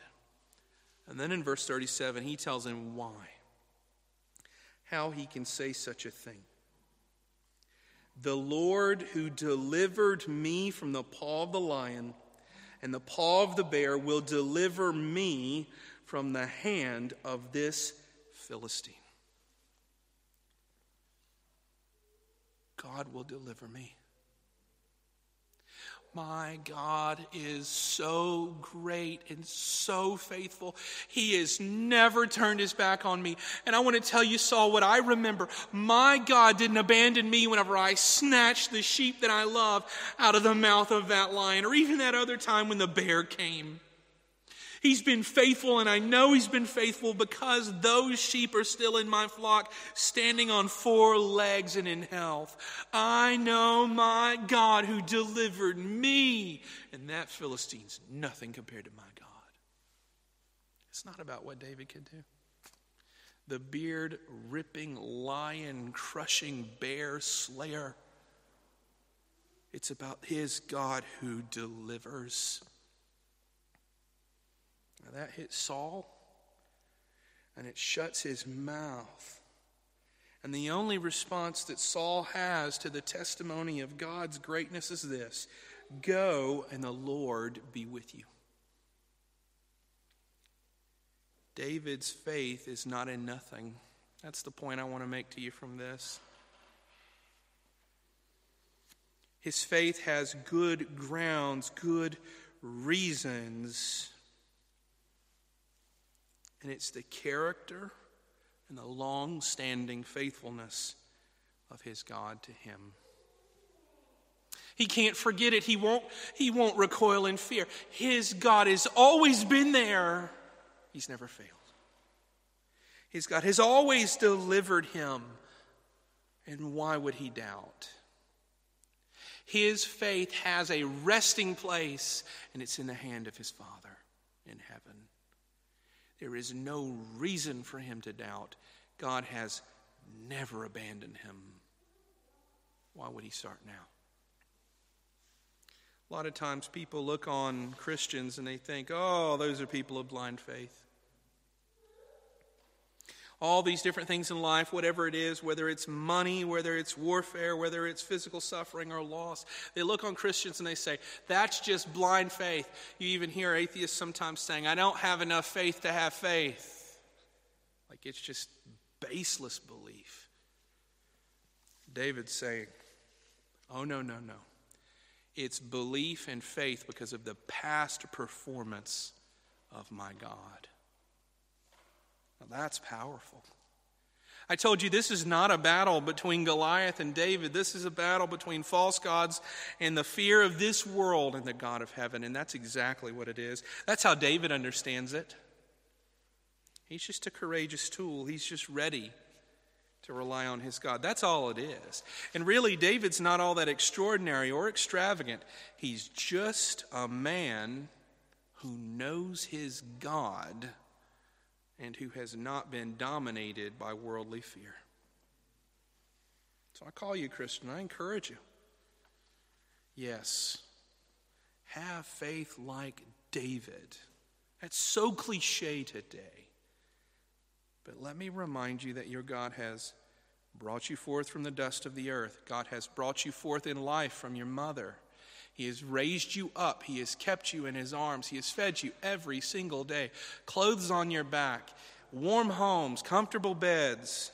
And then in verse 37, he tells him why. How he can say such a thing. The Lord who delivered me from the paw of the lion and the paw of the bear will deliver me from the hand of this Philistine. God will deliver me. My God is so great and so faithful. He has never turned his back on me. And I want to tell you, Saul, what I remember. My God didn't abandon me whenever I snatched the sheep that I love out of the mouth of that lion, or even that other time when the bear came. He's been faithful, and I know He's been faithful because those sheep are still in my flock, standing on four legs and in health. I know my God who delivered me, and that Philistine's nothing compared to my God. It's not about what David could do. The beard ripping, lion crushing, bear slayer. It's about his God who delivers. Now that hits Saul and it shuts his mouth. And the only response that Saul has to the testimony of God's greatness is this Go and the Lord be with you. David's faith is not in nothing. That's the point I want to make to you from this. His faith has good grounds, good reasons and it's the character and the long standing faithfulness of his God to him. He can't forget it. He won't, he won't recoil in fear. His God has always been there, He's never failed. His God has always delivered him. And why would he doubt? His faith has a resting place, and it's in the hand of his Father in heaven. There is no reason for him to doubt. God has never abandoned him. Why would he start now? A lot of times people look on Christians and they think, oh, those are people of blind faith all these different things in life, whatever it is, whether it's money, whether it's warfare, whether it's physical suffering or loss, they look on Christians and they say, that's just blind faith. You even hear atheists sometimes saying, I don't have enough faith to have faith. Like it's just baseless belief. David's saying, oh, no, no, no. It's belief and faith because of the past performance of my God. Now that's powerful. I told you this is not a battle between Goliath and David. This is a battle between false gods and the fear of this world and the God of heaven. And that's exactly what it is. That's how David understands it. He's just a courageous tool, he's just ready to rely on his God. That's all it is. And really, David's not all that extraordinary or extravagant. He's just a man who knows his God and who has not been dominated by worldly fear. So I call you, Christian, I encourage you. Yes, have faith like David. That's so cliche today. But let me remind you that your God has brought you forth from the dust of the earth. God has brought you forth in life from your mother. He has raised you up. He has kept you in His arms. He has fed you every single day. Clothes on your back, warm homes, comfortable beds,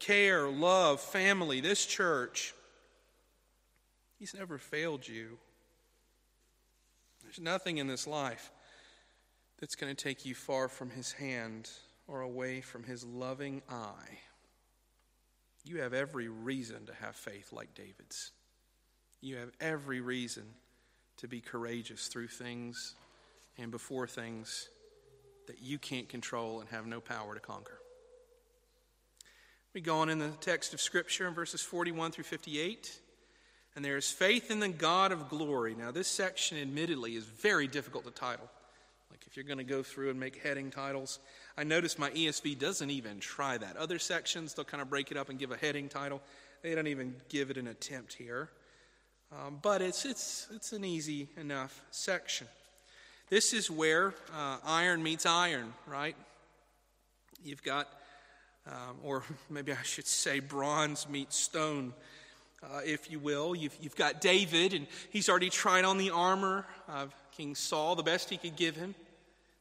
care, love, family, this church. He's never failed you. There's nothing in this life that's going to take you far from his hand or away from his loving eye. You have every reason to have faith like David's. You have every reason to be courageous through things and before things that you can't control and have no power to conquer. We go on in the text of Scripture in verses 41 through 58. And there is faith in the God of glory. Now, this section, admittedly, is very difficult to title. Like, if you're going to go through and make heading titles, I notice my ESV doesn't even try that. Other sections, they'll kind of break it up and give a heading title. They don't even give it an attempt here. Um, but it's, it's, it's an easy enough section. This is where uh, iron meets iron, right? You've got, um, or maybe I should say, bronze meets stone uh, if you will. You've, you've got David, and he's already tried on the armor of King Saul, the best he could give him,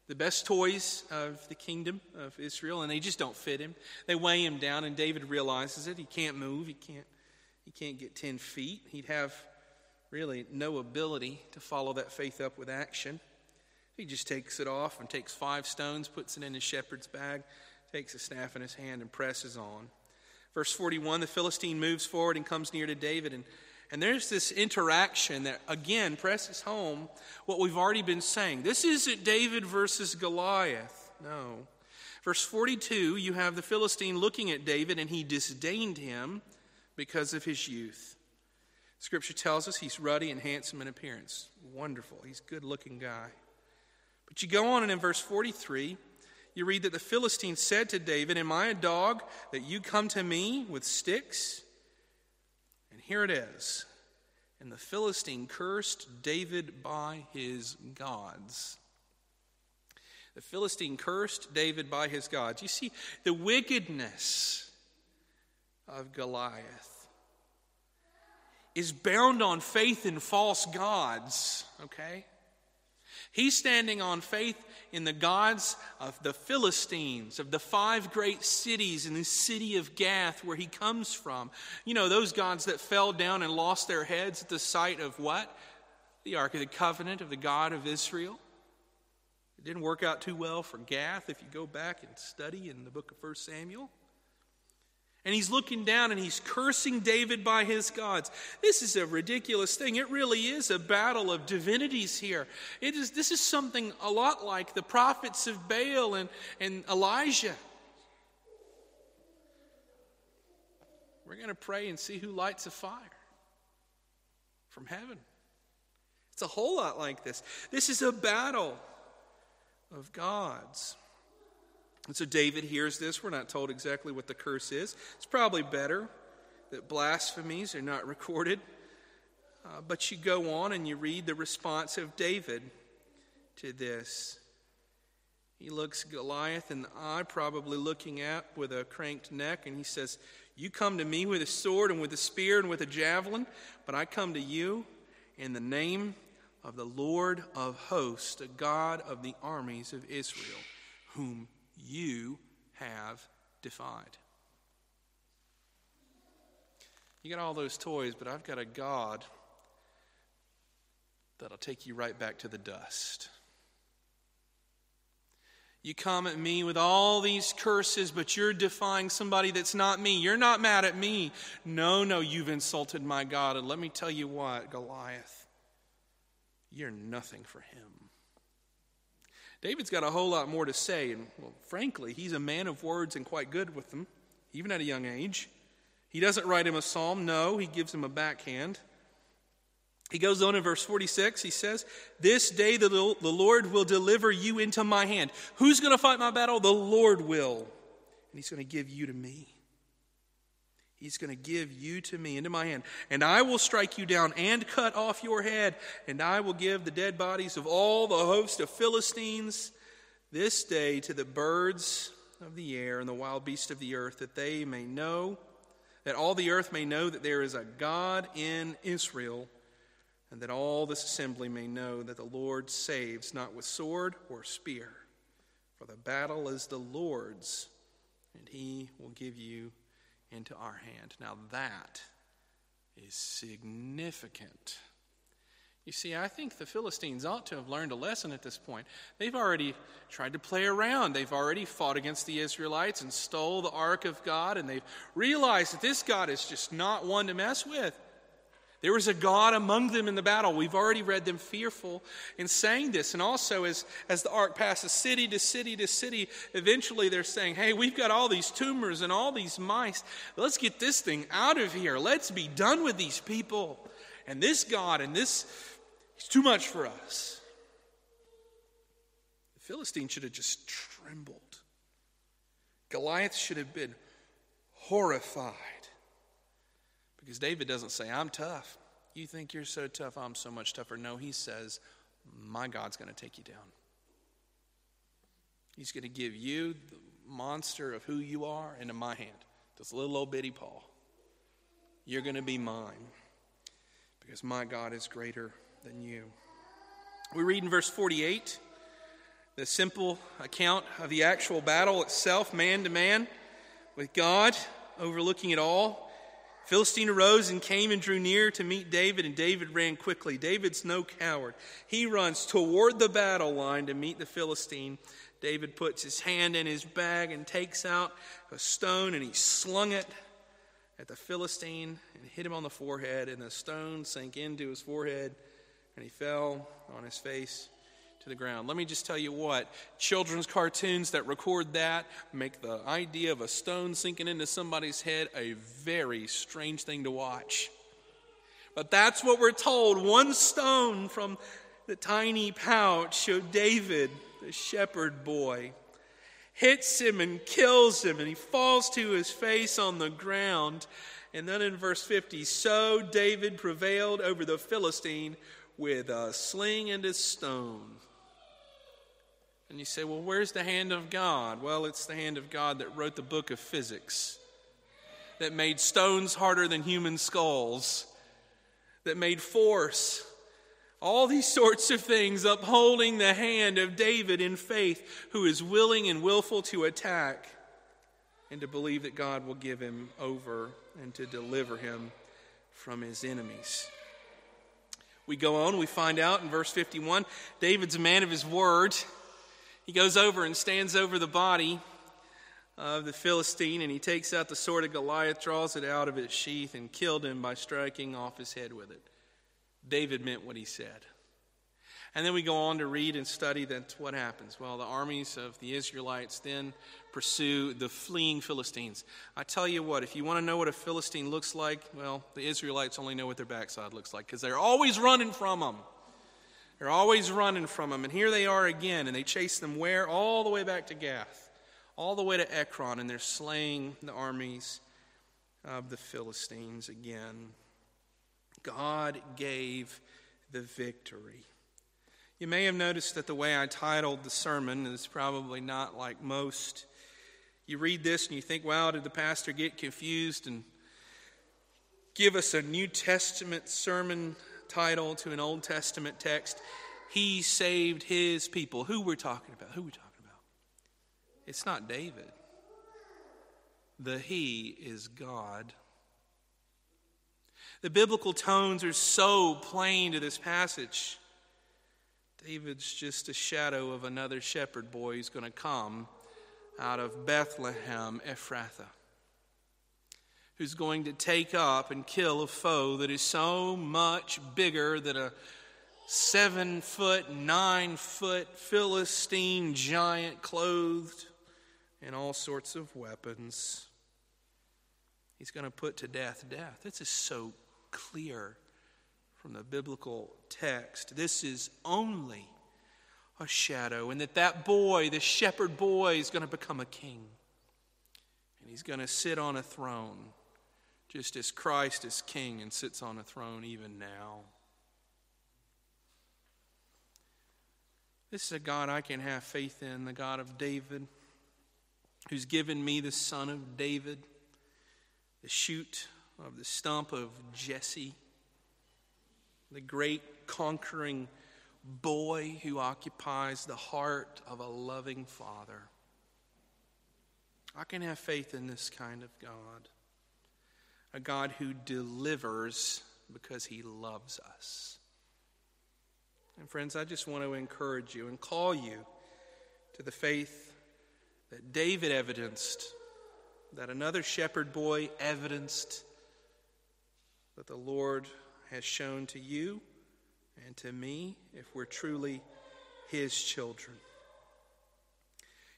the best toys of the kingdom of Israel, and they just don't fit him. They weigh him down, and David realizes it. He can't move, he can't, he can't get 10 feet. He'd have really no ability to follow that faith up with action. He just takes it off and takes five stones, puts it in his shepherd's bag, takes a staff in his hand, and presses on. Verse 41 the Philistine moves forward and comes near to David. And, and there's this interaction that, again, presses home what we've already been saying. This isn't David versus Goliath. No. Verse 42, you have the Philistine looking at David, and he disdained him because of his youth. Scripture tells us he's ruddy and handsome in appearance. Wonderful. He's a good looking guy. But you go on, and in verse 43, you read that the Philistine said to David, Am I a dog that you come to me with sticks? And here it is. And the Philistine cursed David by his gods. The Philistine cursed David by his gods. You see, the wickedness of Goliath is bound on faith in false gods, okay? He's standing on faith in the gods of the Philistines, of the five great cities in the city of Gath where he comes from. You know, those gods that fell down and lost their heads at the sight of what? The Ark of the Covenant of the God of Israel. It didn't work out too well for Gath if you go back and study in the book of 1 Samuel and he's looking down and he's cursing David by his gods. This is a ridiculous thing. It really is a battle of divinities here. It is, this is something a lot like the prophets of Baal and, and Elijah. We're going to pray and see who lights a fire from heaven. It's a whole lot like this. This is a battle of gods. And so David hears this. We're not told exactly what the curse is. It's probably better that blasphemies are not recorded. Uh, but you go on and you read the response of David to this. He looks Goliath in the eye, probably looking at with a cranked neck, and he says, You come to me with a sword and with a spear and with a javelin, but I come to you in the name of the Lord of hosts, the God of the armies of Israel, whom you have defied. You got all those toys, but I've got a God that'll take you right back to the dust. You come at me with all these curses, but you're defying somebody that's not me. You're not mad at me. No, no, you've insulted my God. And let me tell you what, Goliath, you're nothing for him. David's got a whole lot more to say, and well, frankly, he's a man of words and quite good with them, even at a young age. He doesn't write him a psalm, no, he gives him a backhand. He goes on in verse 46, he says, This day the, Lord will deliver you into my hand. Who's going to fight my battle? The Lord will. And he's going to give you to me. He's going to give you to me into my hand, and I will strike you down and cut off your head, and I will give the dead bodies of all the host of Philistines this day to the birds of the air and the wild beasts of the earth, that they may know, that all the earth may know that there is a God in Israel, and that all this assembly may know that the Lord saves not with sword or spear, for the battle is the Lord's, and he will give you into our hand. Now, that is significant. You see, I think the Philistines ought to have learned a lesson at this point. They've already tried to play around. They've already fought against the Israelites and stole the ark of God, and they've realized that this God is just not one to mess with. There was a God among them in the battle. We've already read them fearful in saying this. And also, as, as the ark passes city to city to city, eventually they're saying, Hey, we've got all these tumors and all these mice. Let's get this thing out of here. Let's be done with these people. And this God and this is too much for us. The Philistine should have just trembled. Goliath should have been horrified. Because David doesn't say, I'm tough. You think you're so tough, I'm so much tougher. No, he says, My God's going to take you down. He's going to give you the monster of who you are into my hand, this little old bitty Paul. You're going to be mine because my God is greater than you. We read in verse 48 the simple account of the actual battle itself, man to man, with God overlooking it all. Philistine arose and came and drew near to meet David, and David ran quickly. David's no coward. He runs toward the battle line to meet the Philistine. David puts his hand in his bag and takes out a stone, and he slung it at the Philistine and hit him on the forehead, and the stone sank into his forehead and he fell on his face to the ground. Let me just tell you what children's cartoons that record that make the idea of a stone sinking into somebody's head a very strange thing to watch. But that's what we're told. One stone from the tiny pouch of David, the shepherd boy, hits him and kills him, and he falls to his face on the ground. And then in verse 50, so David prevailed over the Philistine with a sling and a stone. And you say, well, where's the hand of God? Well, it's the hand of God that wrote the book of physics, that made stones harder than human skulls, that made force. All these sorts of things upholding the hand of David in faith, who is willing and willful to attack and to believe that God will give him over and to deliver him from his enemies. We go on, we find out in verse 51 David's a man of his word. He goes over and stands over the body of the Philistine, and he takes out the sword of Goliath, draws it out of its sheath, and killed him by striking off his head with it. David meant what he said. And then we go on to read and study that what happens. Well, the armies of the Israelites then pursue the fleeing Philistines. I tell you what, if you want to know what a Philistine looks like, well, the Israelites only know what their backside looks like because they're always running from them. They're always running from them. And here they are again, and they chase them where? All the way back to Gath, all the way to Ekron, and they're slaying the armies of the Philistines again. God gave the victory. You may have noticed that the way I titled the sermon is probably not like most. You read this and you think, wow, did the pastor get confused and give us a New Testament sermon title to an Old Testament text? He saved his people. Who we're talking about? Who we talking about? It's not David. The He is God. The biblical tones are so plain to this passage. David's just a shadow of another shepherd boy who's going to come out of Bethlehem, Ephrathah, who's going to take up and kill a foe that is so much bigger than a seven foot, nine foot Philistine giant clothed in all sorts of weapons. He's going to put to death death. This is so clear from the biblical text. This is only a shadow, and that that boy, the shepherd boy, is going to become a king. And he's going to sit on a throne, just as Christ is king and sits on a throne even now. This is a God I can have faith in, the God of David, who's given me the son of David, the shoot of the stump of Jesse the great conquering boy who occupies the heart of a loving father. I can have faith in this kind of God, a God who delivers because he loves us. And friends, I just want to encourage you and call you to the faith that David evidenced, that another shepherd boy evidenced, that the Lord has shown to you and to me if we're truly his children.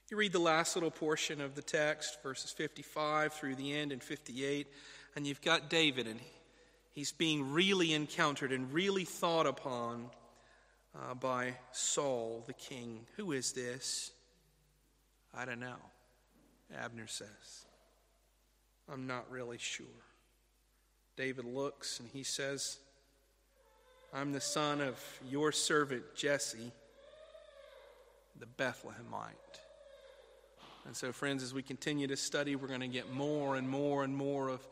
You read the last little portion of the text, verses 55 through the end and 58, and you've got David, and he's being really encountered and really thought upon uh, by Saul the king. Who is this? I don't know. Abner says. I'm not really sure. David looks and he says, I'm the son of your servant Jesse, the Bethlehemite. And so, friends, as we continue to study, we're going to get more and more and more of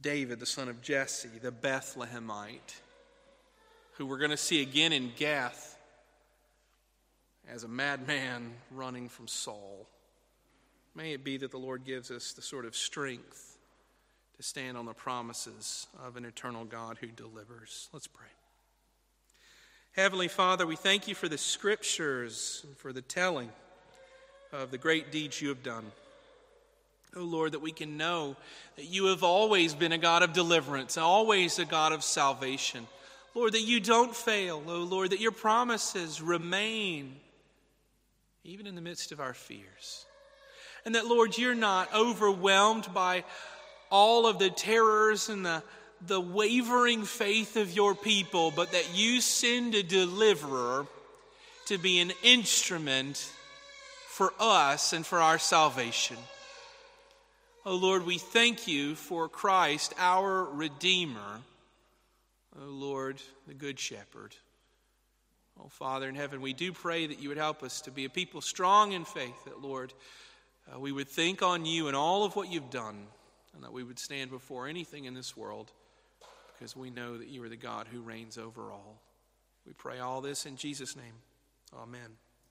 David, the son of Jesse, the Bethlehemite, who we're going to see again in Gath as a madman running from Saul. May it be that the Lord gives us the sort of strength to stand on the promises of an eternal God who delivers. Let's pray. Heavenly Father, we thank you for the scriptures and for the telling of the great deeds you have done. Oh Lord, that we can know that you have always been a God of deliverance, always a God of salvation. Lord, that you don't fail. Oh Lord, that your promises remain even in the midst of our fears. And that, Lord, you're not overwhelmed by all of the terrors and the, the wavering faith of your people, but that you send a deliverer to be an instrument for us and for our salvation. Oh Lord, we thank you for Christ, our Redeemer. Oh Lord, the Good Shepherd. Oh, Father in heaven, we do pray that you would help us to be a people strong in faith, that, Lord, uh, we would think on you and all of what you've done, and that we would stand before anything in this world because we know that you are the God who reigns over all. We pray all this in Jesus' name. Amen.